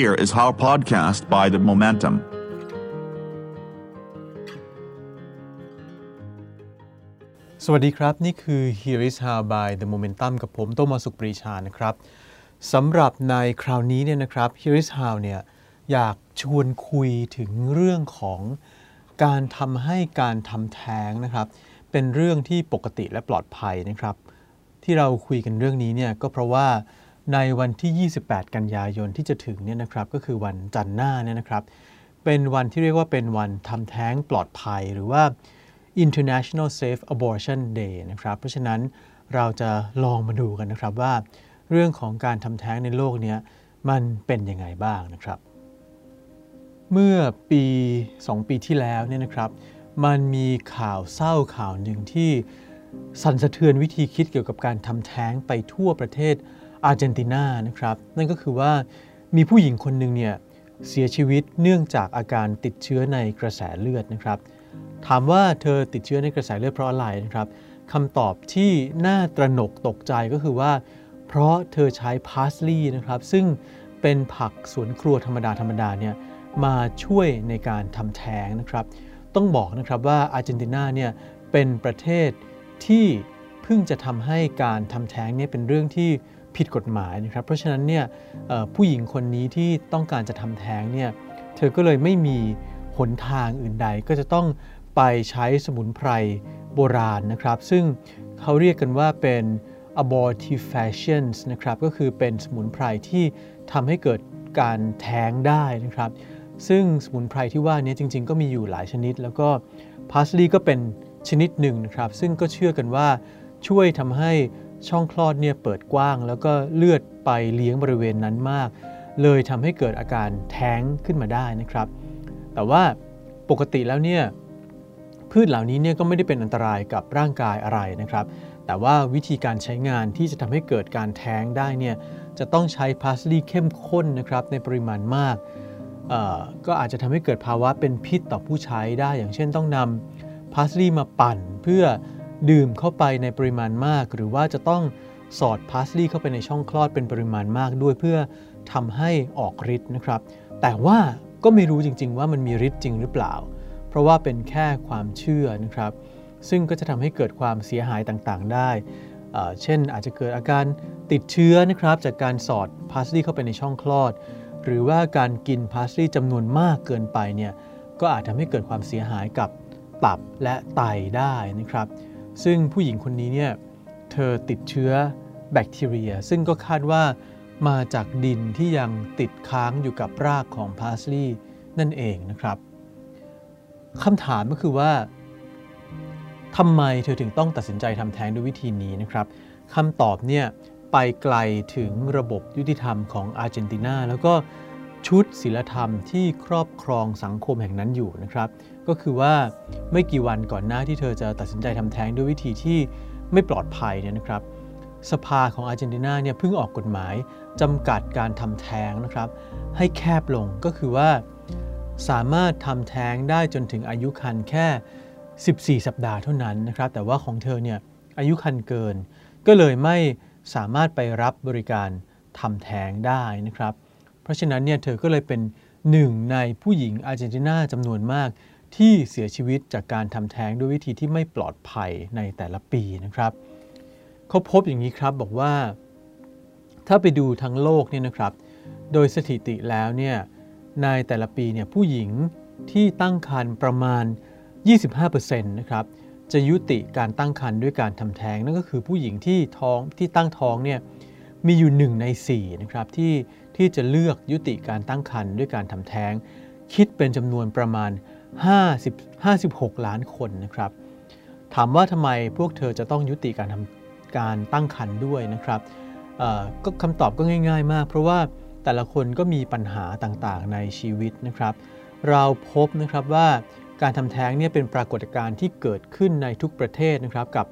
Here is our podcast by The Momentum. สวัสดีครับ นี่คือ Here is How by The Momentum กับผมโตมาสุขปรีชานะครับสำหรับในคราวนี้เนี่ยนะครับ Here is How เนี่ยอยากชวนคุยถึงเรื่องของการทำให้การทำแท้งนะครับ เป็นเรื่องที่ปกติและปลอดภัยนะครับ ที่เราคุยกันเรื่องนี้เนี่ยก็เพราะว่า ในวันที่ 28 กันยายนที่จะถึงเนี่ยนะครับก็คือวันจันทร์หน้าเนี่ยนะครับ เป็นวันที่เรียกว่าเป็นวันทำแท้งปลอดภัยหรือว่า International Safe Abortion Day นะครับ เพราะฉะนั้นเราจะลองมาดูกันนะครับว่า เรื่องของการทำแท้งในโลกนี้มันเป็นยังไงบ้างนะครับ เมื่อปี 2 ปีที่แล้วเนี่ยนะครับ มันมีข่าวเศร้าข่าวหนึ่งที่สั่นสะเทือนวิธีคิดเกี่ยวกับการทำแท้งไปทั่วประเทศ อาร์เจนตินานะครับ นั่นก็คือว่ามีผู้หญิงคนหนึ่งเนี่ยเสียชีวิตเนื่องจากอาการติดเชื้อในกระแสเลือดนะครับ ถามว่าเธอติดเชื้อในกระแสเลือดเพราะอะไรนะครับคำตอบที่น่าตระหนกตกใจก็คือว่า เพราะเธอใช้พาสลีย์นะครับ ซึ่งเป็นผักสวนครัวธรรมดาธรรมดาเนี่ยมาช่วยในการทำแท้งนะครับ ต้องบอกนะครับว่าอาร์เจนตินาเนี่ยเป็นประเทศที่เพิ่งจะทำให้การทำแท้งเนี่ยเป็นเรื่องที่ ผิดกฎหมายนะครับ เพราะฉะนั้นเนี่ยผู้หญิงคนนี้ที่ต้องการจะทำแท้งเนี่ยเธอก็เลยไม่มีหนทางอื่นใด ก็จะต้องไปใช้สมุนไพรโบราณนะครับ ซึ่งเขาเรียกกันว่าเป็น abortifacients นะครับ ก็คือเป็นสมุนไพรที่ทำให้เกิดการแท้งได้นะครับ ซึ่งสมุนไพรที่ว่านี้จริง ๆ ก็มีอยู่หลายชนิด แล้วก็พาสลีย์ก็เป็นชนิดหนึ่งนะครับ ซึ่งก็เชื่อกันว่าช่วยทำให้ ช่องคลอดเนี่ยเปิดกว้าง แล้วก็เลือดไปเลี้ยงบริเวณนั้นมาก เลยทำให้เกิดอาการแท้งขึ้นมาได้นะครับ แต่ว่าปกติแล้วเนี่ยพืชเหล่านี้เนี่ยก็ไม่ได้เป็นอันตรายกับร่างกายอะไรนะครับ แต่ว่าวิธีการใช้งานที่จะทำให้เกิดการแท้งได้เนี่ยจะต้องใช้พาสลีย์เข้มข้นนะครับในปริมาณมากก็อาจจะทำให้เกิดภาวะเป็นพิษต่อผู้ใช้ได้ อย่างเช่นต้องนำพาสลีย์มาปั่นเพื่อ ดื่มเข้าไปในปริมาณมาก หรือว่าจะต้องสอดพาสลีย์เข้าไปในช่องคลอดเป็นปริมาณมากด้วยเพื่อทำให้ออกฤทธิ์นะครับ แต่ว่าก็ไม่รู้จริง ๆ ว่ามันมีฤทธิ์จริงหรือเปล่า เพราะว่าเป็นแค่ความเชื่อนะครับ ซึ่งก็จะทำให้เกิดความเสียหายต่างๆ ได้ เช่นอาจจะเกิดอาการติดเชื้อนะครับ จากการสอดพาสลีย์เข้าไปในช่องคลอด หรือว่าการกินพาสลีย์จำนวนมากเกินไปเนี่ยก็อาจทำให้เกิดความเสียหายกับตับและไตได้นะครับ ซึ่งผู้หญิงคนนี้เนี่ยเธอติดเชื้อแบคทีเรีย ซึ่งก็คาดว่ามาจากดินที่ยังติดค้างอยู่กับรากของพาสลีย์นั่นเองนะครับคำถามก็คือว่าทำไมเธอถึงต้องตัดสินใจทำแท้งด้วยวิธีนี้นะครับคำตอบเนี่ยไปไกลถึงระบบยุติธรรมของอาร์เจนตินาแล้วก็ ชุดศิลธรรมที่ครอบครองสังคมแห่งนั้นอยู่นะครับ ก็คือว่าไม่กี่วันก่อนหน้าที่เธอจะตัดสินใจทำแท้งด้วยวิธีที่ไม่ปลอดภัยเนี่ยนะครับ สภาของอาร์เจนตินาเนี่ยเพิ่งออกกฎหมายจำกัดการทำแท้งนะครับ ให้แคบลงก็คือว่า สามารถทำแท้งได้จนถึงอายุคันแค่ 14 สัปดาห์เท่านั้นนะครับ แต่ว่าของเธอเนี่ยอายุคันเกิน ก็เลยไม่สามารถไปรับบริการทำแท้งได้นะครับ เพราะฉะนั้นเนี่ยเธอก็เลยเป็นหนึ่งในผู้หญิงอาร์เจนตินาจำนวนมาก ที่เสียชีวิตจากการทำแท้งด้วยวิธีที่ไม่ปลอดภัยในแต่ละปีนะครับเขาพบอย่างนี้ครับบอกว่า ถ้าไปดูทั้งโลกเนี่ยนะครับ โดยสถิติแล้วเนี่ยในแต่ละปีเนี่ยผู้หญิงที่ตั้งครรภ์ประมาณ 25%นะครับจะยุติการตั้งครรภ์ด้วยการทำแท้งนั่นก็คือผู้หญิงที่ท้องที่ตั้งท้องเนี่ยมีอยู่ 1 ใน4นะครับที่ ที่จะเลือกยุติการตั้งครรภ์ด้วยการทำแท้ง คิดเป็นจำนวนประมาณ 50 56 ล้านคนนะครับ ถามว่าทำไมพวกเธอจะต้องยุติการทำการตั้งครรภ์ด้วยนะครับก็คำตอบก็ง่าย ๆ มาก เพราะว่าแต่ละคนก็มีปัญหาต่างๆในชีวิตนะครับ เราพบนะครับว่าการทำแท้งเนี่ยเป็นปรากฏการณ์ที่เกิดขึ้นในทุกประเทศนะครับกับ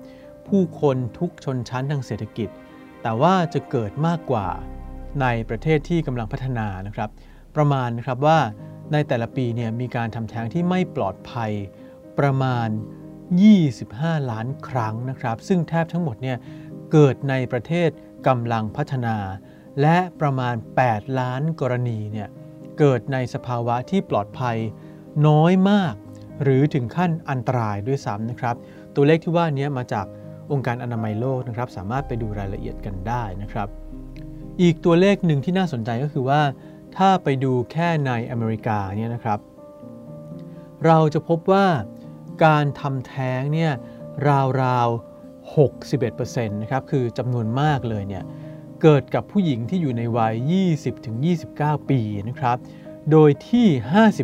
ผู้คนทุกชนชั้นทางเศรษฐกิจ แต่ว่าจะเกิดมากกว่า ในประเทศที่กำลังพัฒนานะครับ ประมาณนะครับว่าในแต่ละปีเนี่ยมีการทำแท้งที่ไม่ปลอดภัยประมาณ 25 ล้านครั้งนะครับ ซึ่งแทบทั้งหมดเนี่ยเกิดในประเทศกำลังพัฒนา และประมาณ 8 ล้านกรณีเนี่ยเกิดในสภาวะที่ปลอดภัยน้อยมาก หรือถึงขั้นอันตรายด้วยซ้ำนะครับ ตัวเลขที่ว่านี้มาจากองค์การอนามัยโลกนะครับ สามารถไปดูรายละเอียดกันได้นะครับ อีกตัวเลขหนึ่งที่น่าสนใจก็คือว่าถ้าไปดูแค่ในอเมริกาเนี่ยนะครับ เราจะพบว่าการทำแท้งเนี่ยราวๆ 61%นะครับคือจำนวนมากเลยเนี่ยเกิดกับผู้หญิงที่อยู่ในวัย 20-29 ปีนะครับ โดยที่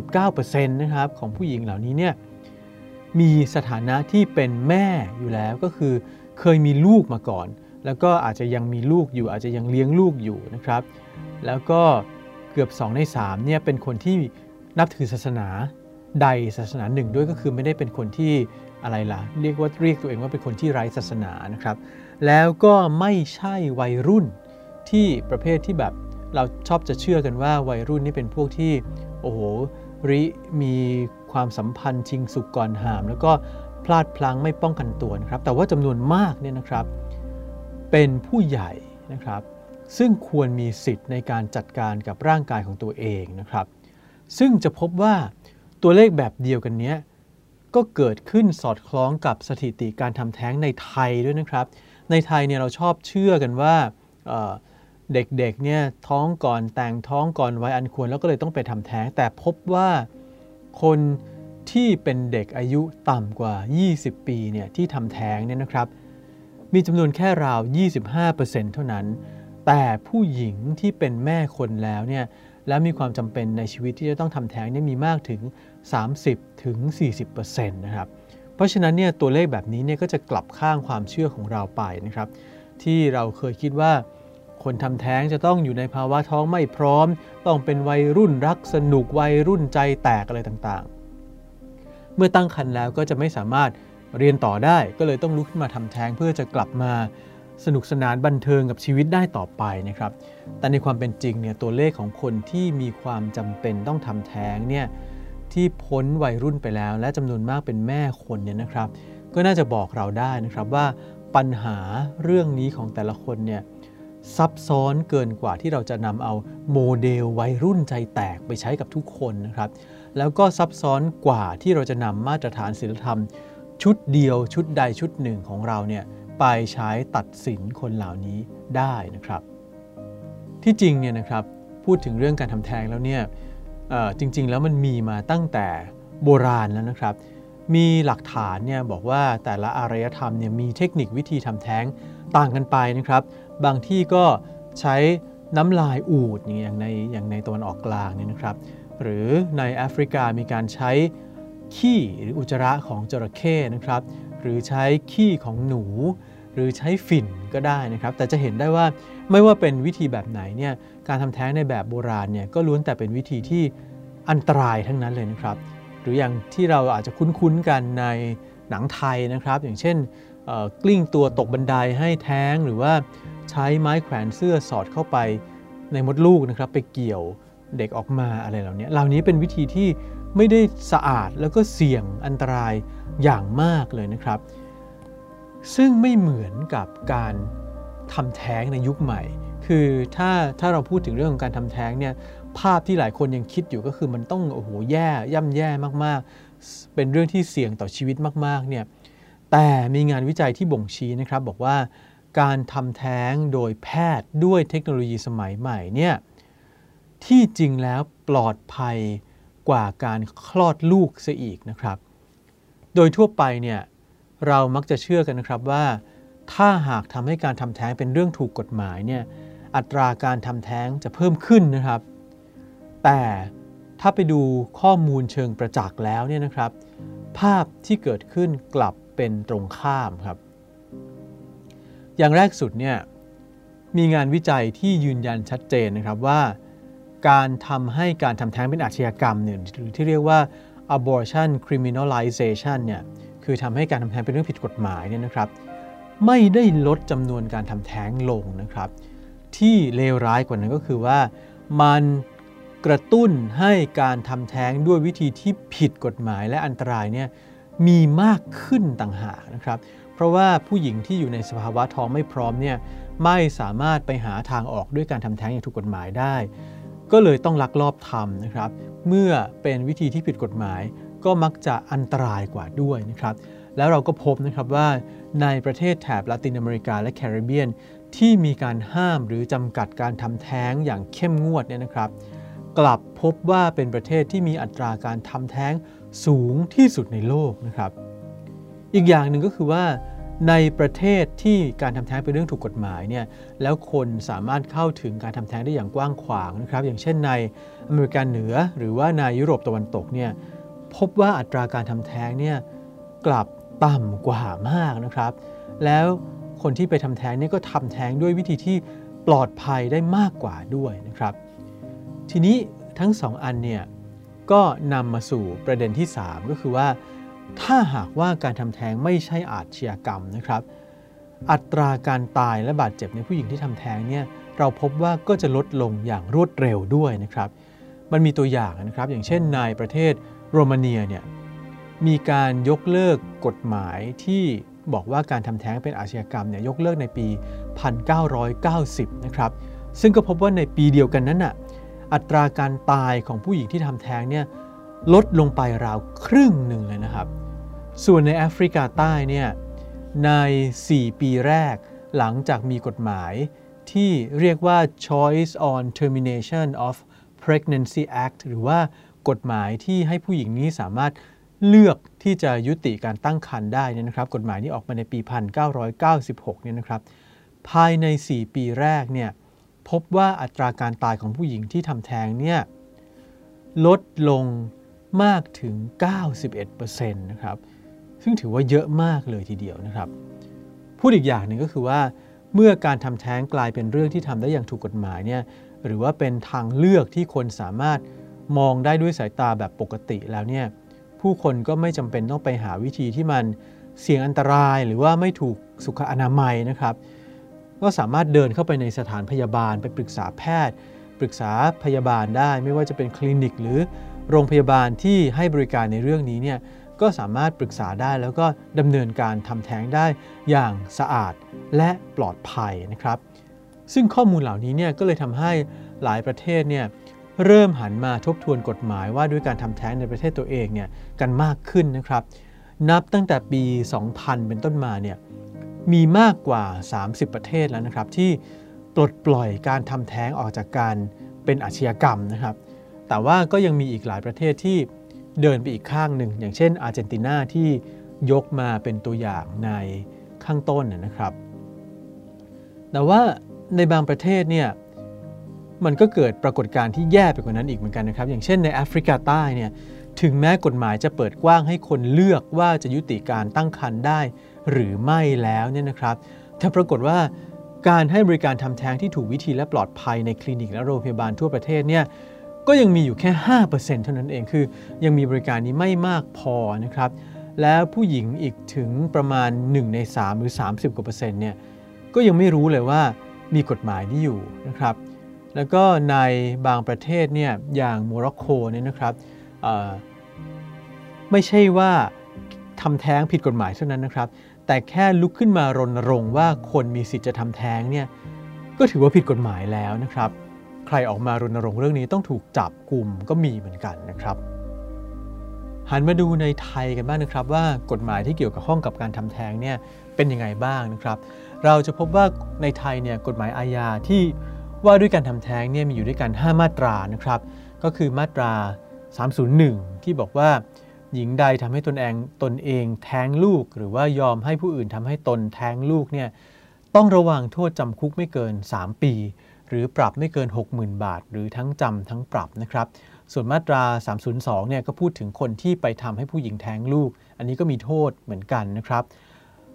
59%นะครับของผู้หญิงเหล่านี้เนี่ยมีสถานะที่เป็นแม่อยู่แล้วก็คือเคยมีลูกมาก่อน แล้วก็อาจจะยังมีลูกอยู่ อาจจะยังเลี้ยงลูกอยู่นะครับ แล้วก็เกือบ 2 ใน3เนี่ยเป็นคนที่นับถือศาสนาใดศาสนาหนึ่งด้วยก็คือไม่ได้เป็นคนที่อะไรล่ะ เรียกว่าเรียกตัวเองว่าเป็นคนที่ไร้ศาสนานะครับ แล้วก็ไม่ใช่วัยรุ่นที่ประเภทที่แบบเราชอบจะเชื่อกันว่าวัยรุ่นนี่เป็นพวกที่โอ้โหริมีความสัมพันธ์ชิงสุกก่อนหาม แล้วก็พลาดพลั้งไม่ป้องกันตัวนะครับ แต่ว่าจำนวนมากเนี่ยนะครับ เป็นผู้ใหญ่นะครับ ซึ่งควรมีสิทธิ์ในการจัดการกับร่างกายของตัวเองนะครับ ซึ่งจะพบว่าตัวเลขแบบเดียวกันนี้ก็เกิดขึ้นสอดคล้องกับสถิติการทำแท้งในไทยด้วยนะครับ ในไทยเนี่ยเราชอบเชื่อกันว่าเด็กๆเนี่ยท้องก่อนแต่งท้องก่อนวัยอันควรแล้วก็เลยต้องไปทำแท้ง แต่พบว่าคนที่เป็นเด็กอายุต่ำกว่า 20 ปีเนี่ยที่ทำแท้งเนี่ยนะครับ มีจำนวนแค่ราว 25%เท่านั้น แต่ผู้หญิงที่เป็นแม่คนแล้วเนี่ยแล้วมีความจำเป็นในชีวิตที่จะต้องทำแท้งเนี่ยมีมากถึง 30ถึง40%นะครับ เพราะฉะนั้นเนี่ยตัวเลขแบบนี้เนี่ยก็จะกลับข้างความเชื่อของเราไปนะครับ ที่เราเคยคิดว่า คนทำแท้งจะต้องอยู่ในภาวะท้องไม่พร้อม ต้องเป็นวัยรุ่นรักสนุกวัยรุ่นใจแตกอะไรต่างๆ เมื่อตั้งครรภ์แล้วก็จะไม่สามารถ เรียนต่อได้ก็เลยต้องลุกขึ้นมาทำแท้งเพื่อจะกลับมาสนุกสนานบันเทิงกับชีวิตได้ต่อไปนะครับ แต่ในความเป็นจริงเนี่ยตัวเลขของคนที่มีความจำเป็นต้องทำแท้งเนี่ยที่พ้นวัยรุ่นไปแล้ว และจำนวนมากเป็นแม่คนเนี่ยนะครับ ก็น่าจะบอกเราได้นะครับว่าปัญหาเรื่องนี้ของแต่ละคนเนี่ยซับซ้อนเกินกว่าที่เราจะนำเอาโมเดลวัยรุ่นใจแตกไปใช้กับทุกคนนะครับ แล้วก็ซับซ้อนกว่าที่เราจะนำมาตรฐานศีลธรรม ชุดเดียวชุดใดชุดหนึ่งของเราเนี่ยไปใช้ตัดสินคนเหล่านี้ได้นะครับ ที่จริงเนี่ยนะครับพูดถึงเรื่องการทำแท้งแล้วเนี่ยจริง ๆ แล้วมันมีมาตั้งแต่โบราณแล้วนะครับ มีหลักฐานเนี่ยบอกว่าแต่ละอารยธรรมเนี่ยมีเทคนิควิธีทำแท้งต่างกันไปนะครับ บางที่ก็ใช้น้ำลายอูดอย่างในอย่างในตะวันออกกลางเนี่ยนะครับ หรือในแอฟริกามีการใช้ ขี้หรืออุจจาระของจระเข้นะครับ หรือใช้ขี้ของหนู หรือใช้ฝิ่นก็ได้นะครับ แต่จะเห็นได้ว่าไม่ว่าเป็นวิธีแบบไหนเนี่ยการทำแท้งในแบบโบราณเนี่ยก็ล้วนแต่เป็นวิธีที่อันตรายทั้งนั้นเลยนะครับ หรืออย่างที่เราอาจจะคุ้นๆกันในหนังไทยนะครับ อย่างเช่นกลิ้งตัวตกบันไดให้แท้งหรือว่าใช้ไม้แขวนเสื้อสอดเข้าไปในมดลูกนะครับ ไปเกี่ยวเด็กออกมาอะไรเหล่านี้เหล่านี้เป็นวิธีที่ ไม่ได้สะอาดแล้วก็เสี่ยงอันตรายอย่างมากเลยนะครับ ซึ่งไม่เหมือนกับการทำแท้งในยุคใหม่ คือถ้าถ้าเราพูดถึงเรื่องของการทำแท้งเนี่ยภาพที่หลายคนยังคิดอยู่ก็คือมันต้องโอ้โหแย่ย่ำแย่มากๆ เป็นเรื่องที่เสี่ยงต่อชีวิตมากๆเนี่ยแต่มีงานวิจัยที่บ่งชี้นะครับบอกว่าการทำแท้งโดยแพทย์ด้วยเทคโนโลยีสมัยใหม่เนี่ยที่จริงแล้วปลอดภัย กว่าการคลอดลูกซะอีกนะครับ โดยทั่วไปเนี่ยเรามักจะเชื่อกันนะครับว่า ถ้าหากทำให้การทำแท้งเป็นเรื่องถูกกฎหมายเนี่ยอัตราการทำแท้งจะเพิ่มขึ้นนะครับ แต่ถ้าไปดูข้อมูลเชิงประจักษ์แล้วเนี่ยนะครับ ภาพที่เกิดขึ้นกลับเป็นตรงข้ามครับ อย่างแรกสุดเนี่ยมีงานวิจัยที่ยืนยันชัดเจนนะครับว่า การทำให้การทำแท้งเป็นอาชญากรรมเนี่ยหรือที่เรียกว่า abortion criminalization เนี่ยคือทำให้การทำแท้งเป็นเรื่องผิดกฎหมายเนี่ยนะครับ ไม่ได้ลดจำนวนการทำแท้งลงนะครับ ที่เลวร้ายกว่านั้นก็คือว่ามันกระตุ้นให้การทำแท้งด้วยวิธีที่ผิดกฎหมายและอันตรายเนี่ยมีมากขึ้นต่างหากนะครับ เพราะว่าผู้หญิงที่อยู่ในสภาวะท้องไม่พร้อมเนี่ยไม่สามารถไปหาทางออกด้วยการทำแท้งอย่างถูกกฎหมายได้ ก็เลยต้องลักลอบทำนะครับ เมื่อเป็นวิธีที่ผิดกฎหมาย ก็มักจะอันตรายกว่าด้วยนะครับ แล้วเราก็พบนะครับว่าในประเทศแถบลาตินอเมริกาและแคริบเบียน ที่มีการห้ามหรือจำกัดการทำแท้งอย่างเข้มงวดเนี่ยนะครับ กลับพบว่าเป็นประเทศที่มีอัตราการทำแท้งสูงที่สุดในโลกนะครับ อีกอย่างหนึ่งก็คือว่า ในประเทศที่การทำแท้งเป็นเรื่องถูกกฎหมายเนี่ยแล้วคนสามารถเข้าถึงการทำแท้งได้อย่างกว้างขวางนะครับ อย่างเช่นในอเมริกาเหนือหรือว่าในยุโรปตะวันตกเนี่ยพบว่าอัตราการทำแท้งเนี่ยกลับต่ำกว่ามากนะครับ แล้วคนที่ไปทำแท้งเนี่ยก็ทำแท้งด้วยวิธีที่ปลอดภัยได้มากกว่าด้วยนะครับ ทีนี้ทั้งสองอันเนี่ยก็นำมาสู่ประเด็นที่ 3 ก็คือว่า ถ้าหากว่าการทำแท้งไม่ใช่อาชญากรรมนะครับ อัตราการตายและบาดเจ็บในผู้หญิงที่ทำแท้งเนี่ยเราพบว่าก็จะลดลงอย่างรวดเร็วด้วยนะครับ มันมีตัวอย่างนะครับ อย่างเช่นในประเทศโรมาเนียเนี่ยมีการยกเลิกกฎหมายที่บอกว่าการทำแท้งเป็นอาชญากรรมเนี่ยยกเลิกในปี 1990 นะครับ ซึ่งก็พบว่าในปีเดียวกันนั้นน่ะอัตราการตายของผู้หญิงที่ทำแท้งเนี่ย ลดลงไปราวครึ่งหนึ่งเลยนะครับ ส่วนในแอฟริกาใต้เนี่ยใน 4 ปีแรกหลังจากมีกฎหมายที่เรียกว่า Choice on Termination of Pregnancy Act หรือว่ากฎหมายที่ให้ผู้หญิงนี้สามารถเลือกที่จะยุติการตั้งครรภ์ได้นะครับ กฎหมายนี้ออกมาในปี 1996 เนี่ยนะครับ ภายใน 4 ปีแรกเนี่ยพบว่าอัตราการตายของผู้หญิงที่ทำแท้งเนี่ยลดลง มากถึง 91%นะครับ ซึ่งถือว่าเยอะมากเลยทีเดียวนะครับ พูดอีกอย่างหนึ่งก็คือว่า เมื่อการทำแท้งกลายเป็นเรื่องที่ทำได้อย่างถูกกฎหมายเนี่ย หรือว่าเป็นทางเลือกที่คนสามารถมองได้ด้วยสายตาแบบปกติแล้วเนี่ย ผู้คนก็ไม่จำเป็นต้องไปหาวิธีที่มันเสี่ยงอันตรายหรือว่าไม่ถูกสุขอนามัยนะครับ ก็สามารถเดินเข้าไปในสถานพยาบาลไปปรึกษาแพทย์ ปรึกษาพยาบาลได้ ไม่ว่าจะเป็นคลินิกหรือ โรงพยาบาลที่ให้บริการในเรื่องนี้เนี่ยก็สามารถปรึกษาได้แล้วก็ดำเนินการทำแท้งได้อย่างสะอาดและปลอดภัยนะครับ ซึ่งข้อมูลเหล่านี้เนี่ยก็เลยทำให้หลายประเทศเนี่ยเริ่มหันมาทบทวนกฎหมายว่าด้วยการทำแท้งในประเทศตัวเองเนี่ยกันมากขึ้นนะครับ นับตั้งแต่ปี 2000 เป็นต้นมาเนี่ยมีมากกว่า 30 ประเทศแล้วนะครับ ที่ปลดปล่อยการทำแท้งออกจากการเป็นอาชญากรรมนะครับ แต่ว่าก็ยังมีอีกหลายประเทศที่เดินไปอีกข้างหนึ่ง อย่างเช่นอาร์เจนตินาที่ยกมาเป็นตัวอย่างในข้างต้นนะครับ แต่ว่าในบางประเทศเนี่ยมันก็เกิดปรากฏการณ์ที่แย่ไปกว่านั้นอีกเหมือนกันนะครับ อย่างเช่นในแอฟริกาใต้เนี่ยถึงแม้กฎหมายจะเปิดกว้างให้คนเลือกว่าจะยุติการตั้งครรภ์ได้ หรือไม่แล้วเนี่ยนะครับแต่ปรากฏว่าการให้บริการทำแท้งที่ถูกวิธีและปลอดภัยในคลินิกและโรงพยาบาลทั่วประเทศเนี่ย ก็ยังมีอยู่แค่ 5%เท่านั้นเองคือ ยังมีบริการนี้ไม่มากพอนะครับ แล้วผู้หญิงอีกถึงประมาณ 1 ใน 3 หรือ 30 กว่าเปอร์เซ็นต์เนี่ยก็ยังไม่รู้เลยว่ามีกฎหมายนี้อยู่นะครับ แล้วก็ในบางประเทศเนี่ยอย่างโมร็อกโกเนี่ยนะครับไม่ใช่ว่าทำแท้งผิดกฎหมายเท่านั้นนะครับ แต่แค่ลุกขึ้นมารณรงค์ว่าคนมีสิทธิ์จะทำแท้งเนี่ยก็ถือว่าผิดกฎหมายแล้วนะครับ ใครออกมารณรงค์เรื่องนี้ต้องถูกจับกลุ่มก็มีเหมือนกันนะครับ หันมาดูในไทยกันบ้างนะครับ ว่ากฎหมายที่เกี่ยวกับห้องกับการทำแท้งเนี่ยเป็นยังไงบ้างนะครับ เราจะพบว่าในไทยเนี่ยกฎหมายอาญาที่ว่าด้วยการทำแท้งเนี่ยมีอยู่ด้วยกัน 5 มาตรานะครับ ก็คือมาตรา 301 ที่บอกว่าหญิงใดทำให้ตนเองตนเองแท้งลูก หรือว่ายอมให้ผู้อื่นทำให้ตนแท้งลูกเนี่ยต้องระวังโทษจำคุกไม่เกิน 3 ปี หรือปรับไม่เกิน 60,000 บาท หรือทั้งจำทั้งปรับนะครับ ส่วนมาตรา 302 เนี่ยก็พูดถึงคนที่ไปทำให้ผู้หญิงแท้งลูก อันนี้ก็มีโทษเหมือนกันนะครับ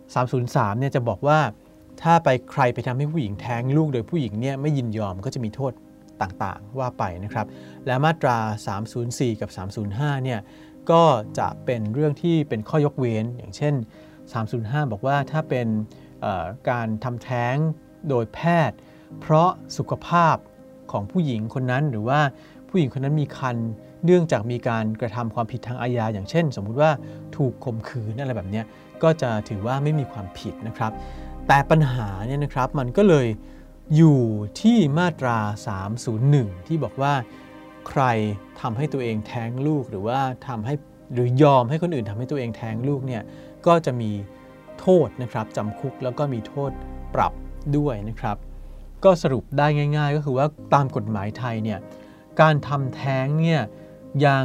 303 เนี่ยจะบอกว่า ถ้าไปใครไปทำให้ผู้หญิงแท้งลูก โดยผู้หญิงเนี่ยไม่ยินยอมก็จะมีโทษต่างๆ ว่าไปนะครับ และมาตรา 304 กับ 305 เนี่ยก็จะเป็นเรื่องที่เป็นข้อยกเว้น อย่างเช่น 305 บอกว่าถ้าเป็นการทำแท้งโดยแพทย์ เพราะสุขภาพของผู้หญิงคนนั้นหรือว่าผู้หญิงคนนั้นมีคันเนื่องจากมีการกระทำความผิดทางอาญาอย่างเช่น สมมุติว่าถูกข่มขืนอะไรแบบนี้ก็จะถือว่าไม่มีความผิดนะครับ แต่ปัญหาเนี่ยนะครับมันก็เลยอยู่ที่มาตรา 301 ที่บอกว่าใครทำให้ตัวเองแท้งลูกหรือว่าทำให้หรือยอมให้คนอื่นทำให้ตัวเองแท้งลูกเนี่ยก็จะมีโทษนะครับจำคุกแล้วก็มีโทษปรับด้วยนะครับ ก็สรุปได้ง่าย ๆ ก็คือว่าตามกฎหมายไทยเนี่ยการทำแท้งเนี่ยยัง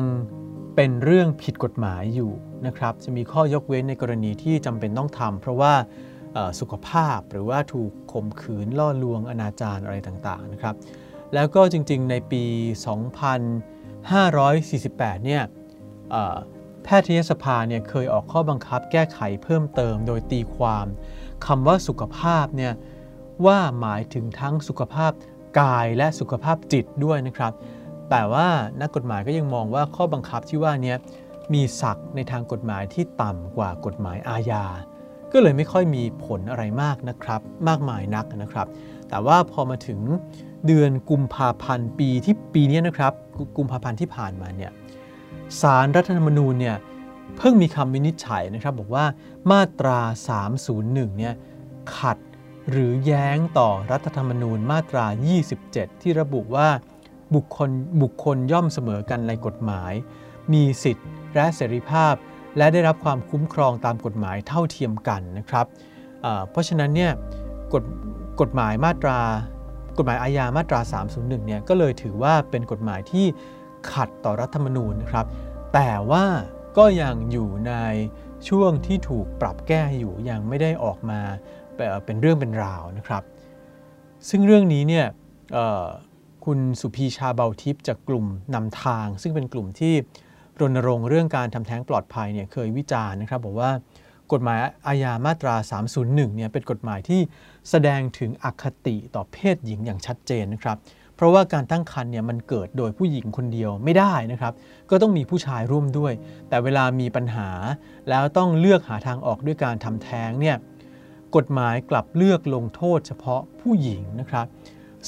เป็นเรื่องผิดกฎหมายอยู่นะครับ จะมีข้อยกเว้นในกรณีที่จำเป็นต้องทำเพราะว่าสุขภาพหรือว่าถูกข่มขืนล่อลวงอนาจารอะไรต่างๆนะครับ แล้วก็จริงๆในปี 2548 เนี่ยแพทยสภาเนี่ยเคยออกข้อบังคับแก้ไขเพิ่มเติม โดยตีความคำว่าสุขภาพเนี่ย ว่าหมายถึงทั้งสุขภาพกายและสุขภาพจิตด้วยนะครับ แต่ว่านักกฎหมายก็ยังมองว่าข้อบังคับที่ว่านี้มีศักในทางกฎหมายที่ต่ำกว่ากฎหมายอาญา ก็เลยไม่ค่อยมีผลอะไรมากนะครับ มากมายนักนะครับ แต่ว่าพอมาถึงเดือนกุมภาพันธ์ปีที่ปีนี้นะครับ กุมภาพันธ์ที่ผ่านมาเนี่ยสารรัฐธรรมนูญเนี่ยเพิ่งมีคำวินิจฉัยนะครับ บอกว่ามาตรา 301เนี่ยขัด หรือแย้งต่อรัฐธรรมนูญมาตรา 27 ที่ระบุว่าบุคคลบุคคลย่อมเสมอกันในกฎหมาย มีสิทธิ์และเสรีภาพ และได้รับความคุ้มครองตามกฎหมายเท่าเทียมกันนะครับเพราะฉะนั้นเนี่ยกฎกฎหมายมาตรากฎหมายอาญามาตรา 301 เนี่ยก็เลยถือว่าเป็นกฎหมายที่ขัดต่อรัฐธรรมนูญนะครับ แต่ว่าก็ยังอยู่ในช่วงที่ถูกปรับแก้อยู่ยังไม่ได้ออกมา เป็นเรื่องเป็นราวนะครับ ซึ่งเรื่องนี้เนี่ยคุณสุพีชาเบาทิพย์จากกลุ่มนำทาง ซึ่งเป็นกลุ่มที่รณรงค์เรื่องการทำแท้งปลอดภัยเนี่ยเคยวิจารณ์นะครับบอกว่ากฎหมายอาญามาตรา 301เนี่ยเป็นกฎหมายที่แสดงถึงอคติต่อเพศหญิงอย่างชัดเจนนะครับ เพราะว่าการตั้งครรภ์เนี่ยมันเกิดโดยผู้หญิงคนเดียวไม่ได้นะครับ ก็ต้องมีผู้ชายร่วมด้วย แต่เวลามีปัญหาแล้วต้องเลือกหาทางออกด้วยการทำแท้งเนี่ย กฎหมายกลับเลือกลงโทษเฉพาะผู้หญิงนะครับ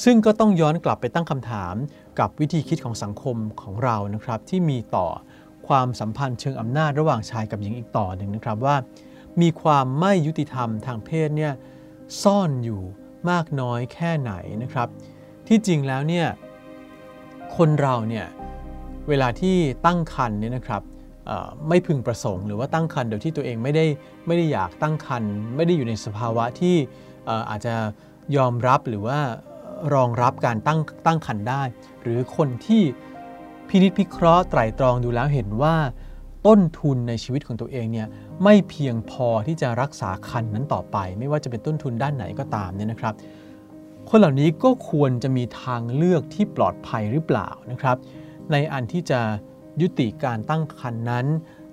ซึ่งก็ต้องย้อนกลับไปตั้งคำถามกับวิธีคิดของสังคมของเรานะครับ ที่มีต่อความสัมพันธ์เชิงอำนาจระหว่างชายกับหญิงอีกต่อหนึ่งนะครับว่า มีความไม่ยุติธรรมทางเพศเนี่ยซ่อนอยู่มากน้อยแค่ไหนนะครับ ที่จริงแล้วเนี่ยคนเราเนี่ยเวลาที่ตั้งครรภ์เนี่ยนะครับ ไม่พึงประสงค์ หรือว่าตั้งครรภ์โดยที่ตัวเองไม่ได้ไม่ได้อยากตั้งครรภ์ไม่ได้อยู่ในสภาวะที่อาจจะยอมรับหรือว่ารองรับการตั้งตั้งครรภ์ได้ หรือคนที่พินิจพิเคราะห์ไตรตรองดูแล้วเห็นว่า ต้นทุนในชีวิตของตัวเองเนี่ยไม่เพียงพอที่จะรักษาคันนั้นต่อไป ไม่ว่าจะเป็นต้นทุนด้านไหนก็ตามเนี่ยนะครับ คนเหล่านี้ก็ควรจะมีทางเลือกที่ปลอดภัยหรือเปล่านะครับ ในอันที่จะ ยุติการตั้งครรภ์นั้น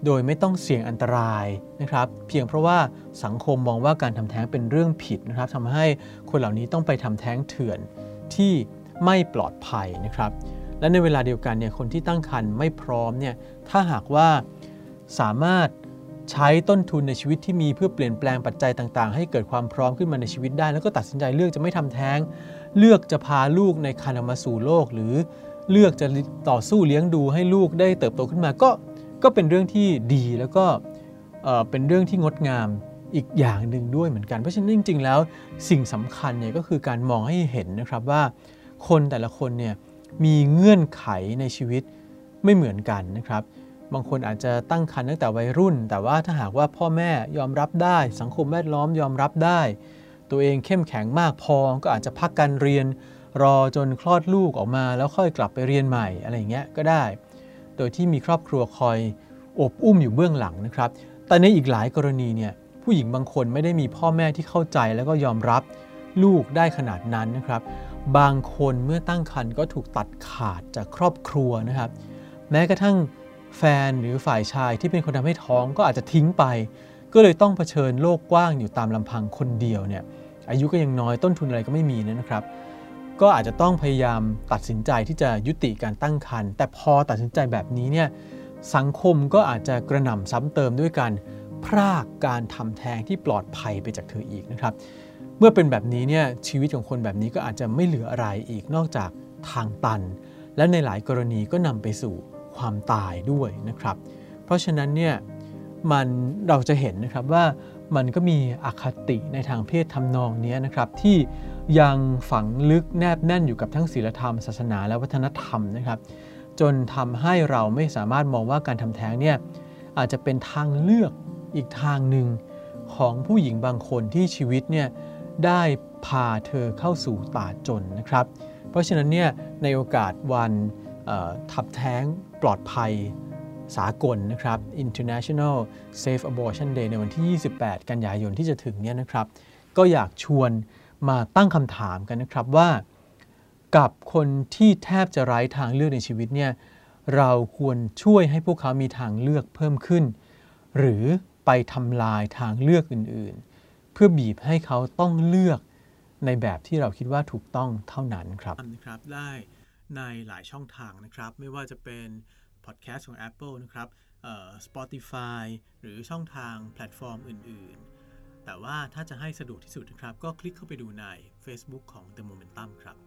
โดยไม่ต้องเสี่ยงอันตรายนะครับเพียงเพราะว่าสังคมมองว่าการทำแท้งเป็นเรื่องผิดนะครับทำให้คนเหล่านี้ต้องไปทำแท้งเถื่อนที่ไม่ปลอดภัยนะครับ และในเวลาเดียวกันเนี่ยคนที่ตั้งครรภ์ไม่พร้อมเนี่ยถ้าหากว่าสามารถใช้ต้นทุนในชีวิตที่มีเพื่อเปลี่ยนแปลงปัจจัยต่างๆ ให้เกิดความพร้อมขึ้นมาในชีวิตได้ แล้วก็ตัดสินใจเลือกจะไม่ทำแท้ง เลือกจะพาลูกในคันมาสู่โลก หรือ เลือกจะต่อสู้เลี้ยงดูให้ลูกได้เติบโตขึ้นมาก็ก็เป็นเรื่องที่ดีแล้วก็เป็นเรื่องที่งดงามอีกอย่างหนึ่งด้วยเหมือนกัน เพราะฉะนั้นจริง ๆ แล้วสิ่งสำคัญเนี่ยก็คือการมองให้เห็นนะครับว่าคนแต่ละคนเนี่ยมีเงื่อนไขในชีวิตไม่เหมือนกันนะครับ บางคนอาจจะตั้งครรภ์ตั้งแต่วัยรุ่น แต่ว่าถ้าหากว่าพ่อแม่ยอมรับได้ สังคมแวดล้อมยอมรับได้ ตัวเองเข้มแข็งมากพอก็อาจจะพักการเรียน รอจนคลอดลูกออกมาแล้วค่อยกลับไปเรียนใหม่อะไรอย่างเงี้ยก็ได้ โดยที่มีครอบครัวคอยอบอุ้มอยู่เบื้องหลังนะครับ แต่ในอีกหลายกรณีเนี่ยผู้หญิงบางคนไม่ได้มีพ่อแม่ที่เข้าใจแล้วก็ยอมรับลูกได้ขนาดนั้นนะครับ บางคนเมื่อตั้งครรภ์ก็ถูกตัดขาดจากครอบครัวนะครับ แม้กระทั่งแฟนหรือฝ่ายชายที่เป็นคนทำให้ท้องก็อาจจะทิ้งไป ก็เลยต้องเผชิญโลกกว้างอยู่ตามลำพังคนเดียวเนี่ยอายุก็ยังน้อยต้นทุนอะไรก็ไม่มีนะครับ ก็อาจจะต้องพยายามตัดสินใจที่จะยุติการตั้งครรภ์แต่พอตัดสินใจแบบนี้เนี่ยสังคมก็อาจจะกระหน่ำซ้ำเติมด้วยการพรากการทำแท้งที่ปลอดภัยไปจากเธออีกนะครับ เมื่อเป็นแบบนี้เนี่ยชีวิตของคนแบบนี้ก็อาจจะไม่เหลืออะไรอีกนอกจากทางตัน และในหลายกรณีก็นำไปสู่ความตายด้วยนะครับ เพราะฉะนั้นเนี่ยมันเราจะเห็นนะครับว่ามันก็มีอคติในทางเพศทำนองนี้นะครับที่ ยังฝังลึกแนบแน่นอยู่กับทั้งศีลธรรม ศาสนาและวัฒนธรรมนะครับ จนทำให้เราไม่สามารถมองว่าการทำแท้งเนี่ยอาจจะเป็นทางเลือกอีกทางหนึ่งของผู้หญิงบางคนที่ชีวิตเนี่ยได้พาเธอเข้าสู่ตาจนนะครับ เพราะฉะนั้นเนี่ยในโอกาสวันทับแท้งปลอดภัยสากลนะครับ International Safe Abortion Day ในวันที่ 28 กันยายนที่จะถึงเนี่ยนะครับ ก็อยากชวน มาตั้งคำถามกันนะครับว่า กับคนที่แทบจะไร้ทางเลือกในชีวิตเนี่ยเราควรช่วยให้พวกเขามีทางเลือกเพิ่มขึ้น หรือไปทำลายทางเลือกอื่นๆ เพื่อบีบให้เขาต้องเลือกในแบบที่เราคิดว่าถูกต้องเท่านั้นครับนะครับได้ในหลายช่องทางนะครับ ไม่ว่าจะเป็นพอดแคสต์ของ Apple นะครับ Spotify หรือช่องทางแพลตฟอร์มอื่น ๆ แต่ว่าถ้าจะให้สะดวกที่สุดนะครับ ก็คลิกเข้าไปดูใน Facebook ของ The Momentum ครับ